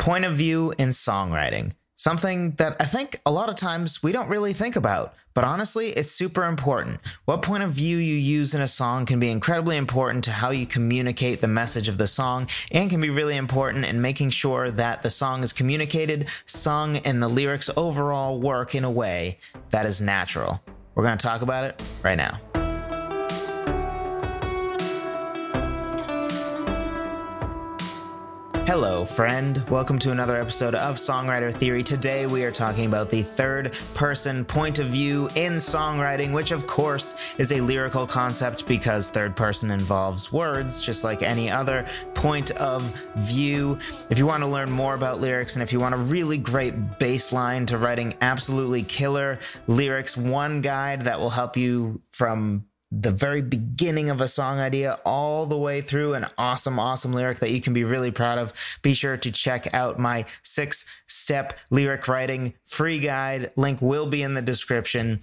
point of view in songwriting. Something that I think a lot of times we don't really think about, but honestly, it's super important. What point of view you use in a song can be incredibly important to how you communicate the message of the song and can be really important in making sure that the song is communicated, sung, and the lyrics overall work in a way that is natural. We're going to talk about it right now. Hello, friend. Welcome to another episode of Songwriter Theory. Today we are talking about the third person point of view in songwriting, which of course is a lyrical concept because third person involves words, just like any other point of view. If you want to learn more about lyrics and if you want a really great baseline to writing absolutely killer lyrics, one guide that will help you from the very beginning of a song idea all the way through an awesome, awesome lyric that you can be really proud of, be sure to check out my six step lyric writing free guide. Link will be in the description.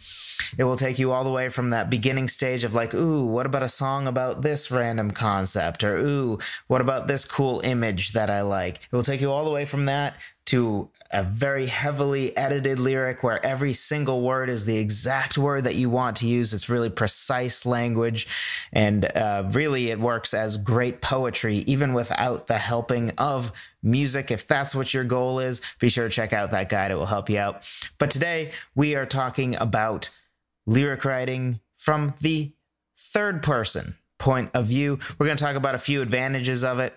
It will take you all the way from that beginning stage of like, ooh, what about a song about this random concept? Or ooh, what about this cool image that I like? It will take you all the way from that to a very heavily edited lyric where every single word is the exact word that you want to use. It's really precise language, and uh, really it works as great poetry, even without the helping of music. If that's what your goal is, be sure to check out that guide. It will help you out. But today we are talking about lyric writing from the third person point of view. We're going to talk about a few advantages of it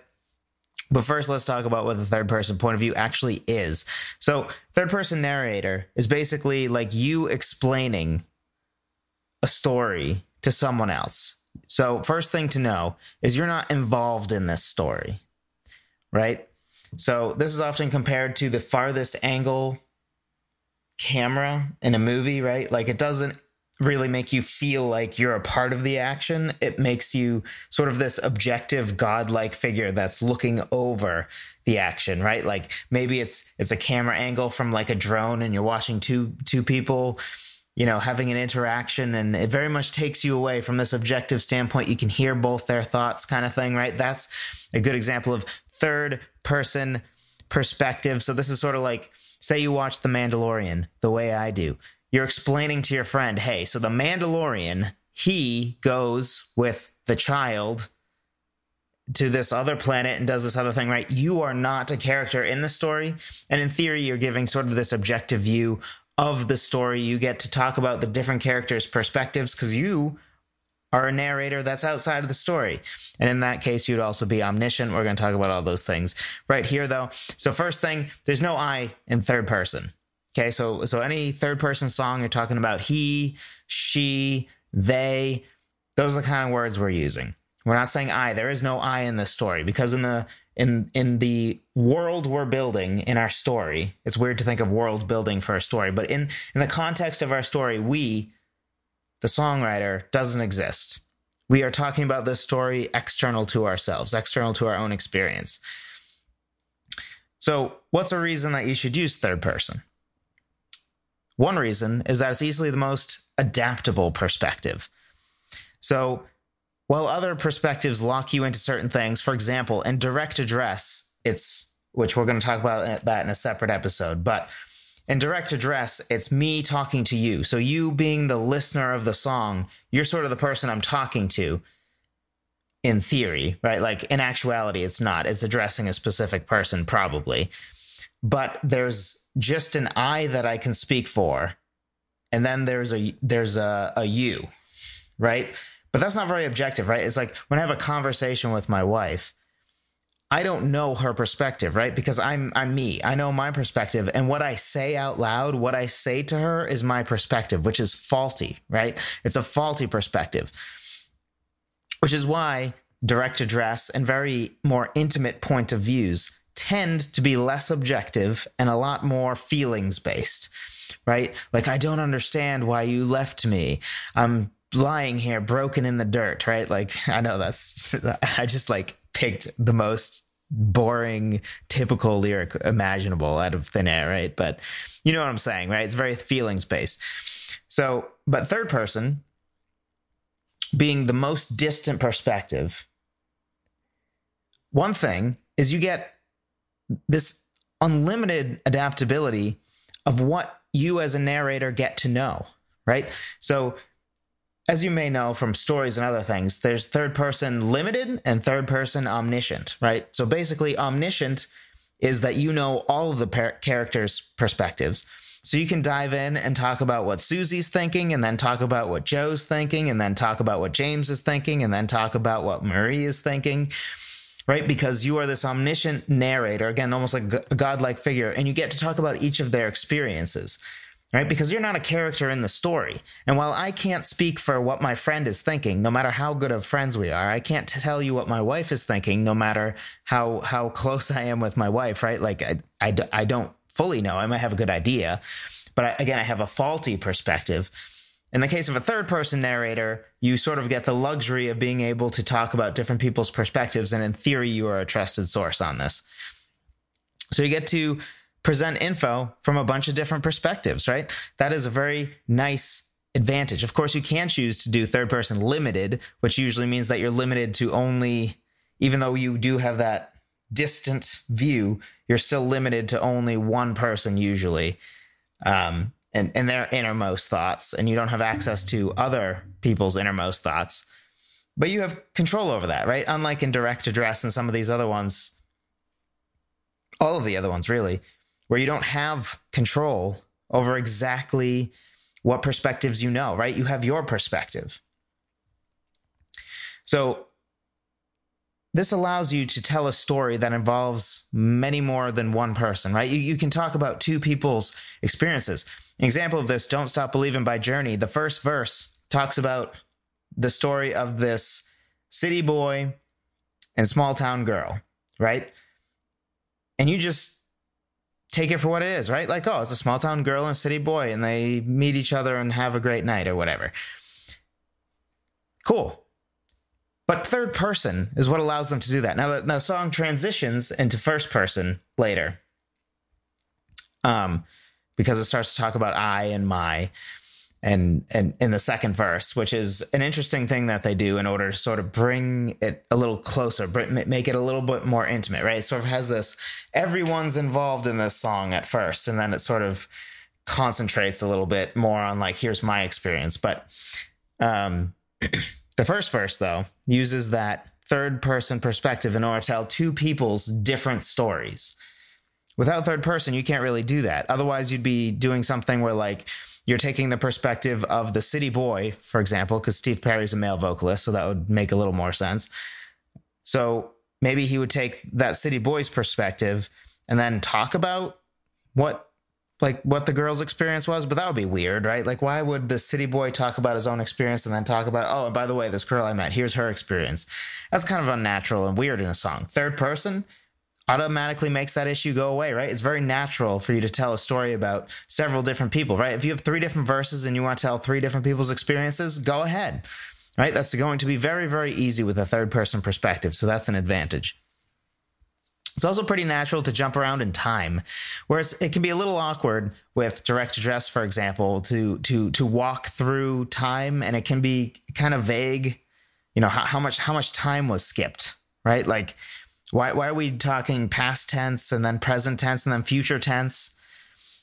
but first, let's talk about what the third person point of view actually is. So, third person narrator is basically like you explaining a story to someone else. So, first thing to know is you're not involved in this story, right? So, this is often compared to the farthest angle camera in a movie, right? Like, it doesn't really make you feel like you're a part of the action. It makes you sort of this objective godlike figure that's looking over the action, right? Like maybe it's it's a camera angle from like a drone and you're watching two two people you know having an interaction and it very much takes you away from this objective standpoint you can hear both their thoughts kind of thing right that's a good example of third person perspective so this is sort of like say you watch the mandalorian the way i do you're explaining to your friend, hey, so the Mandalorian, he goes with the child to this other planet and does this other thing, right? You are not a character in the story. And in theory, you're giving sort of this objective view of the story. You get to talk about the different characters' perspectives because you are a narrator that's outside of the story. And in that case, you'd also be omniscient. We're going to talk about all those things right here, though. So, first thing, there's no I in third person. Okay, so so any third person song you're talking about he, she, they, those are the kind of words we're using. We're not saying I. There is no I in this story because in the in in the world we're building in our story, it's weird to think of world building for a story, but in in the context of our story, we, the songwriter, doesn't exist. We are talking about this story external to ourselves, external to our own experience. So, what's a reason that you should use third person? One reason is that it's easily the most adaptable perspective. So, while other perspectives lock you into certain things, for example, in direct address, it's which we're going to talk about that in a separate episode, but in direct address, it's me talking to you. So, you being the listener of the song, you're sort of the person I'm talking to in theory, right? Like in actuality, it's not. It's addressing a specific person, probably. But there's just an I that I can speak for, and then there's a there's a, a you, right? But that's not very objective, right? It's like when I have a conversation with my wife, I don't know her perspective, right? Because I'm I'm me. I know my perspective and what I say out loud, what I say to her is my perspective, which is faulty, right? It's a faulty perspective. Which is why direct address and very more intimate point of views tend to be less objective and a lot more feelings based, right? Like, I don't understand why you left me. I'm lying here broken in the dirt, right? Like, I know that's, I just like picked the most boring, typical lyric imaginable out of thin air, right? But you know what I'm saying, right? It's very feelings based. So, but third person being the most distant perspective, one thing is you get this unlimited adaptability of what you as a narrator get to know, right? So, as you may know from stories and other things, there's third person limited and third person omniscient, right? So basically, omniscient is that you know all of the par- characters' perspectives. So you can dive in and talk about what Susie's thinking, and then talk about what Joe's thinking, and then talk about what James is thinking, and then talk about what Marie is thinking, right? Because you are this omniscient narrator, again, almost like a godlike figure, and you get to talk about each of their experiences right? Because you're not a character in the story. And while I can't speak for what my friend is thinking, no matter how good of friends we are, I can't tell you what my wife is thinking, no matter how how close I am with my wife, right? Like I I, I don't fully know. I might have a good idea, but I, again, I have a faulty perspective. In the case of a third person narrator, you sort of get the luxury of being able to talk about different people's perspectives, and in theory, you are a trusted source on this. So you get to present info from a bunch of different perspectives, right? That is a very nice advantage. Of course, you can choose to do third person limited, which usually means that you're limited to only, even though you do have that distant view, you're still limited to only one person usually. Um, and, and their innermost thoughts, and you don't have access to other people's innermost thoughts. But you have control over that, right? Unlike in direct address and some of these other ones, all of the other ones really, where you don't have control over exactly what perspectives you know, right? You have your perspective. So this allows you to tell a story that involves many more than one person, right? You, you can talk about two people's experiences. An example of this, Don't Stop Believing by Journey, the first verse talks about the story of this city boy and small town girl, right? And you just take it for what it is, right? Like, oh, it's a small town girl and city boy, and they meet each other and have a great night or whatever. Cool. But third person is what allows them to do that. Now, the, the song transitions into first person later, um, because it starts to talk about I and my and and in the second verse, which is an interesting thing that they do in order to sort of bring it a little closer, make it a little bit more intimate, right? It sort of has this everyone's involved in this song at first, and then it sort of concentrates a little bit more on like here's my experience. But um, the first verse though uses that third person perspective in order to tell two people's different stories. Without third person, you can't really do that. Otherwise, you'd be doing something where like you're taking the perspective of the city boy, for example, because Steve Perry's a male vocalist, so that would make a little more sense. So maybe he would take that city boy's perspective and then talk about what like what the girl's experience was, but that would be weird, right? Like why would the city boy talk about his own experience and then talk about, oh, and by the way, this girl I met, here's her experience. That's kind of unnatural and weird in a song. Third person, automatically makes that issue go away, right? It's very natural for you to tell a story about several different people, right? If you have three different verses and you want to tell three different people's experiences, go ahead, right? That's going to be very, very easy with a third person perspective. So that's an advantage. It's also pretty natural to jump around in time, whereas it can be a little awkward with direct address, for example, to to to walk through time, and it can be kind of vague. You know how, how much how much time was skipped, right? Like why why are we talking past tense and then present tense and then future tense?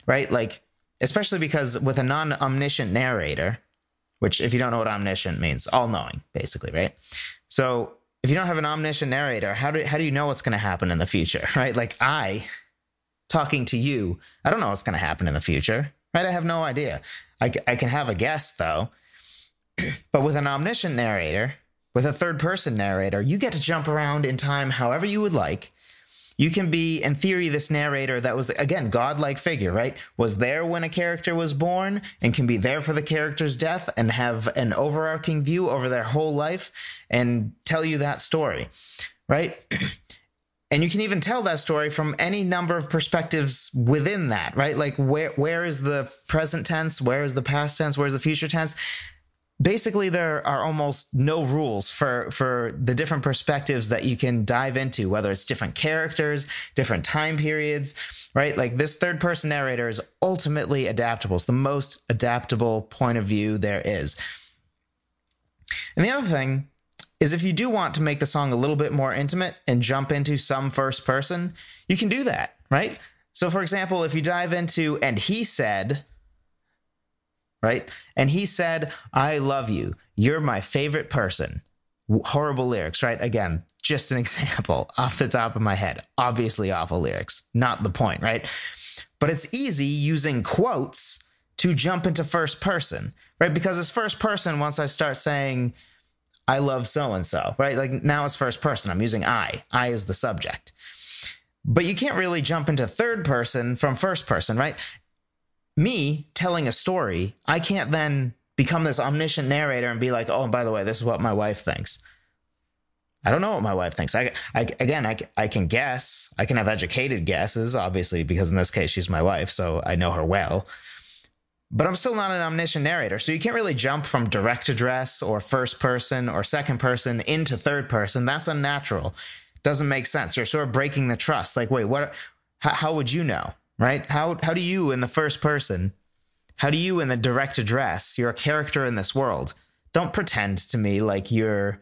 Right? Like especially because with a non-omniscient narrator, which if you don't know what omniscient means, all-knowing basically, right? So if you don't have an omniscient narrator, how do how do you know what's going to happen in the future, right? Like I talking to you, I don't know what's going to happen in the future, right? I have no idea. I, I can have a guess though. but with an omniscient narrator, with a third person narrator, you get to jump around in time however you would like. You can be, in theory, this narrator that was, again, godlike figure, right? Was there when a character was born and can be there for the character's death and have an overarching view over their whole life and tell you that story, right? and you can even tell that story from any number of perspectives within that right like where where is the present tense where is the past tense where's the future tense basically there are almost no rules for for the different perspectives that you can dive into whether it's different characters different time periods right? Like this third person narrator is ultimately adaptable. It's the most adaptable point of view there is. And the other thing is if you do want to make the song a little bit more intimate and jump into some first person you can do that right? So, for example, if you dive into, and he said, right? And he said, I love you. You're my favorite person. Horrible lyrics, right? Again, just an example off the top of my head. Obviously, awful lyrics. Not the point, right? But it's easy using quotes to jump into first person, right? Because it's first person once I start saying, I love so and so, right? Like now it's first person. I'm using I. I is the subject. But you can't really jump into third person from first person, right? Me telling a story, I can't then become this omniscient narrator and be like, oh, and by the way, this is what my wife thinks. I don't know what my wife thinks. I, I again, I, I can guess. I can have educated guesses, obviously, because in this case, she's my wife, so I know her well but I'm still not an omniscient narrator. So you can't really jump from direct address or first person or second person into third person. That's unnatural. Doesn't make sense. You're sort of breaking the trust. Like, wait, what? How, how would you know? Right? How how do you in the first person? How do you in the direct address? You're a character in this world. Don't pretend to me like you're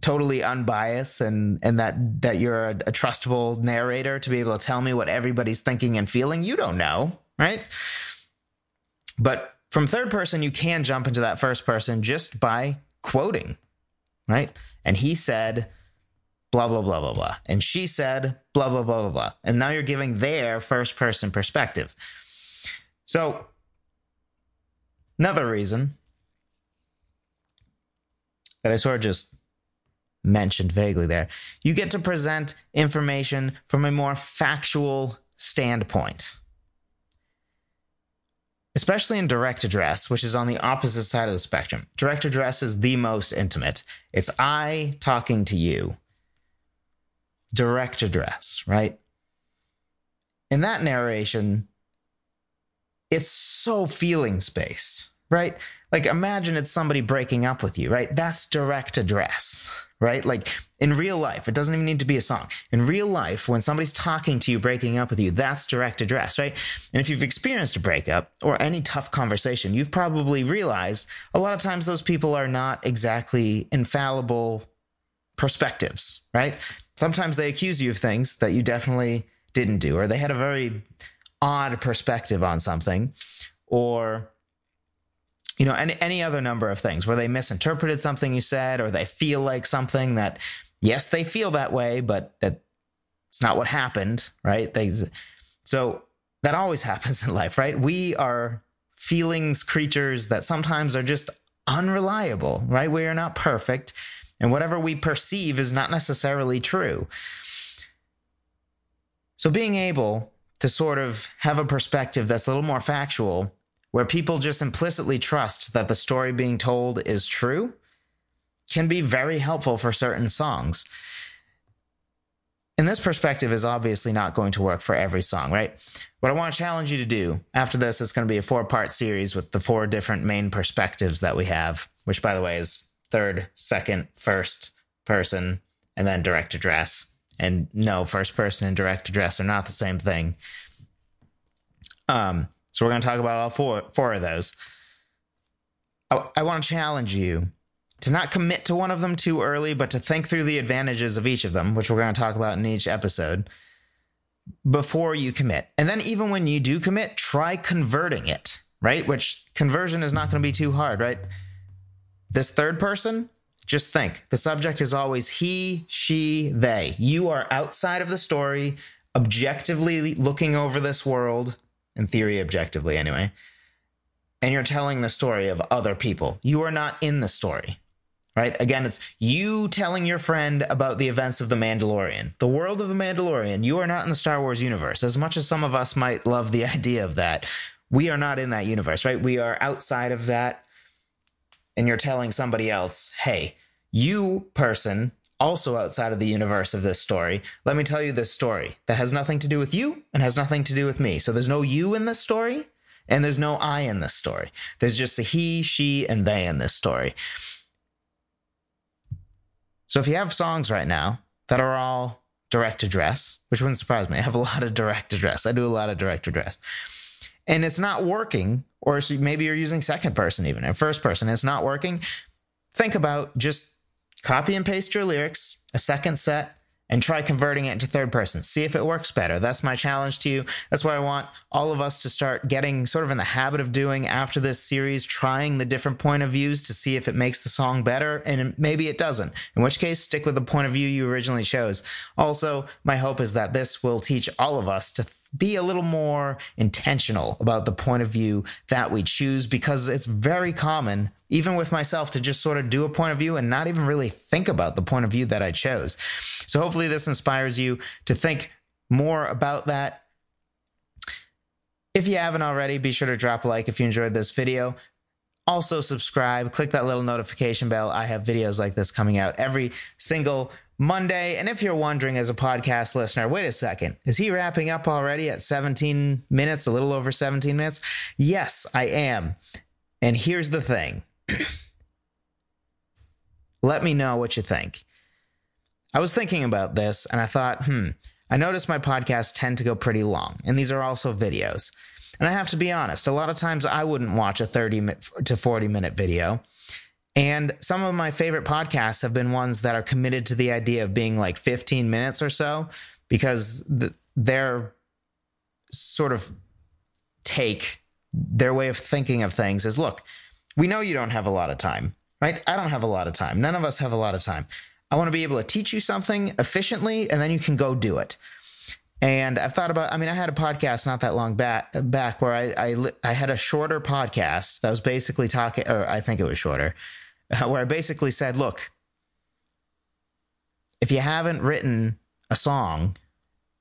totally unbiased and and that that you're a, a trustable narrator to be able to tell me what everybody's thinking and feeling. You don't know, right? But from third person, you can jump into that first person just by quoting, right? And he said, blah, blah, blah, blah, blah. And she said, blah, blah, blah, blah, blah. And now you're giving their first person perspective. So, another reason that I sort of just mentioned vaguely there, you get to present information from a more factual standpoint especially in direct address, which is on the opposite side of the spectrum. Direct address is the most intimate. It's I talking to you. Direct address, right? In that narration, it's so feeling space, right? Like imagine it's somebody breaking up with you, right? That's direct address, right? Like in real life, it doesn't even need to be a song. In real life, when somebody's talking to you, breaking up with you, that's direct address, right? And if you've experienced a breakup or any tough conversation, you've probably realized a lot of times those people are not exactly infallible perspectives, right? Sometimes they accuse you of things that you definitely didn't do, or they had a very odd perspective on something, or you know, any, any other number of things where they misinterpreted something you said or they feel like something that, yes, they feel that way, but that it's not what happened, right? They, so that always happens in life, right? We are feelings creatures that sometimes are just unreliable, right? We are not perfect, and whatever we perceive is not necessarily true. So being able to sort of have a perspective that's a little more factual where people just implicitly trust that the story being told is true can be very helpful for certain songs. And this perspective is obviously not going to work for every song, right? What I want to challenge you to do after this is going to be a four part series with the four different main perspectives that we have, which, by the way, is third, second, first person, and then direct address. And no, first person and direct address are not the same thing. Um, so we're going to talk about all four four of those. I, I want to challenge you to not commit to one of them too early, but to think through the advantages of each of them, which we're going to talk about in each episode before you commit. And then even when you do commit, try converting it, right? Which conversion is not going to be too hard, right? This third person, just think the subject is always he, she, they. You are outside of the story, objectively looking over this world, in theory, objectively anyway. And you're telling the story of other people. You are not in the story, right? Again, it's you telling your friend about the events of The Mandalorian, the world of The Mandalorian. You are not in the Star Wars universe. As much as some of us might love the idea of that, we are not in that universe, right? We are outside of that. And you're telling somebody else, hey, you person also outside of the universe of this story, let me tell you this story that has nothing to do with you and has nothing to do with me. So there's no you in this story and there's no I in this story. There's just a he, she, and they in this story. So if you have songs right now that are all direct address, which wouldn't surprise me, I have a lot of direct address. I do a lot of direct address. And it's not working, or maybe you're using second person even, or first person, it's not working. Think about just copy and paste your lyrics, a second set, and try converting it into third person. See if it works better. That's my challenge to you. That's what I want all of us to start getting sort of in the habit of doing after this series, trying the different point of views to see if it makes the song better. And maybe it doesn't, in which case, stick with the point of view you originally chose. Also, my hope is that this will teach all of us to be a little more intentional about the point of view that we choose because it's very common, even with myself, to just sort of do a point of view and not even really think about the point of view that I chose. So hopefully, this inspires you to think more about that. If you haven't already, be sure to drop a like if you enjoyed this video. Also, subscribe, click that little notification bell. I have videos like this coming out every single Monday. And if you're wondering as a podcast listener, wait a second, is he wrapping up already at 17 minutes, a little over 17 minutes? Yes, I am. And here's the thing let me know what you think. I was thinking about this and I thought, hmm, I noticed my podcasts tend to go pretty long, and these are also videos. And I have to be honest, a lot of times I wouldn't watch a 30 to 40 minute video. And some of my favorite podcasts have been ones that are committed to the idea of being like 15 minutes or so because the, their sort of take, their way of thinking of things is look, we know you don't have a lot of time, right? I don't have a lot of time. None of us have a lot of time. I want to be able to teach you something efficiently and then you can go do it. And I've thought about, I mean, I had a podcast not that long back, back where I, I, I had a shorter podcast that was basically talking, or I think it was shorter, where I basically said, look, if you haven't written a song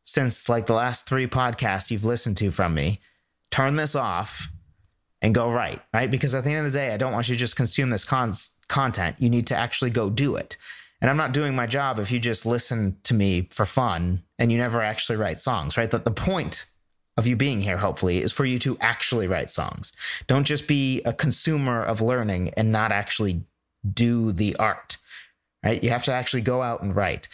since like the last three podcasts you've listened to from me, turn this off and go write, right? Because at the end of the day, I don't want you to just consume this con- content. You need to actually go do it. And I'm not doing my job if you just listen to me for fun and you never actually write songs, right? That the point of you being here, hopefully, is for you to actually write songs. Don't just be a consumer of learning and not actually do the art, right? You have to actually go out and write.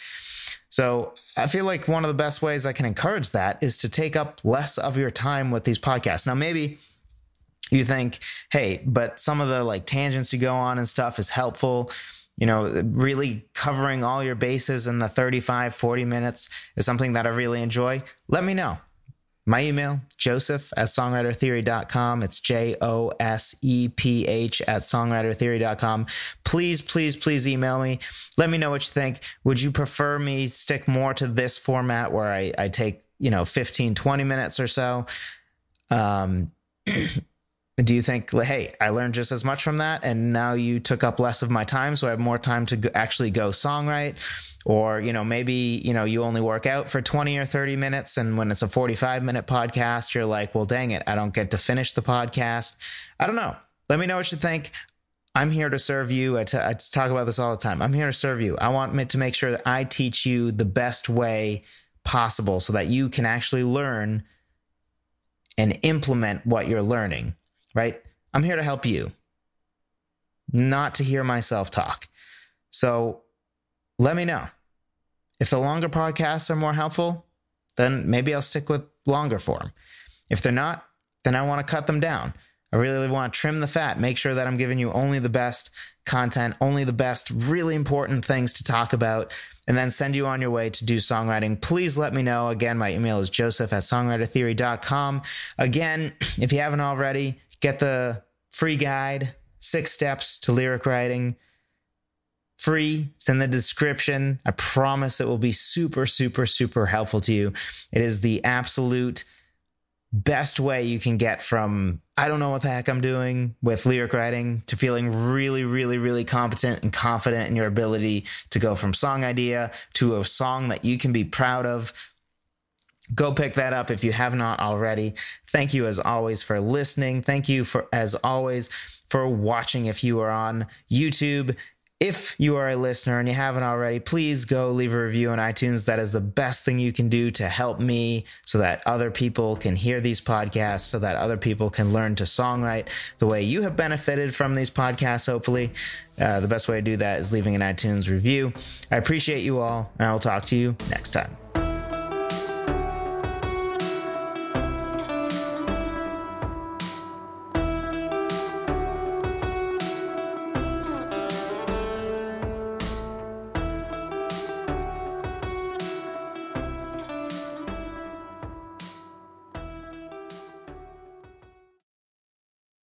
So I feel like one of the best ways I can encourage that is to take up less of your time with these podcasts. Now, maybe you think, hey, but some of the like tangents you go on and stuff is helpful. You know, really covering all your bases in the 35, 40 minutes is something that I really enjoy. Let me know. My email, joseph at songwritertheory.com. It's J O S E P H at songwritertheory.com. Please, please, please email me. Let me know what you think. Would you prefer me stick more to this format where I, I take, you know, 15, 20 minutes or so? Um, do you think hey i learned just as much from that and now you took up less of my time so i have more time to go, actually go songwrite? Or you know maybe you know you only work out for 20 or 30 minutes and when it's a 45 minute podcast you're like well dang it i don't get to finish the podcast. I don't know. Let me know what you think. I'm here to serve you. I, t- I talk about this all the time. I'm here to serve you. I want to make sure that i teach you the best way possible so that you can actually learn and implement what you're learning right? I'm here to help you, not to hear myself talk. So let me know. If the longer podcasts are more helpful, then maybe I'll stick with longer form. If they're not, then I want to cut them down. I really want to trim the fat, make sure that I'm giving you only the best content, only the best, really important things to talk about, and then send you on your way to do songwriting. Please let me know. Again, my email is joseph at songwritertheory.com. Again, if you haven't already, Get the free guide, Six Steps to Lyric Writing. Free. It's in the description. I promise it will be super, super, super helpful to you. It is the absolute best way you can get from I don't know what the heck I'm doing with lyric writing to feeling really, really, really competent and confident in your ability to go from song idea to a song that you can be proud of Go pick that up if you have not already. Thank you as always for listening. Thank you for as always for watching if you are on YouTube. If you are a listener and you haven't already, please go leave a review on iTunes. That is the best thing you can do to help me so that other people can hear these podcasts, so that other people can learn to songwrite the way you have benefited from these podcasts, hopefully. Uh, the best way to do that is leaving an iTunes review. I appreciate you all, and I will talk to you next time.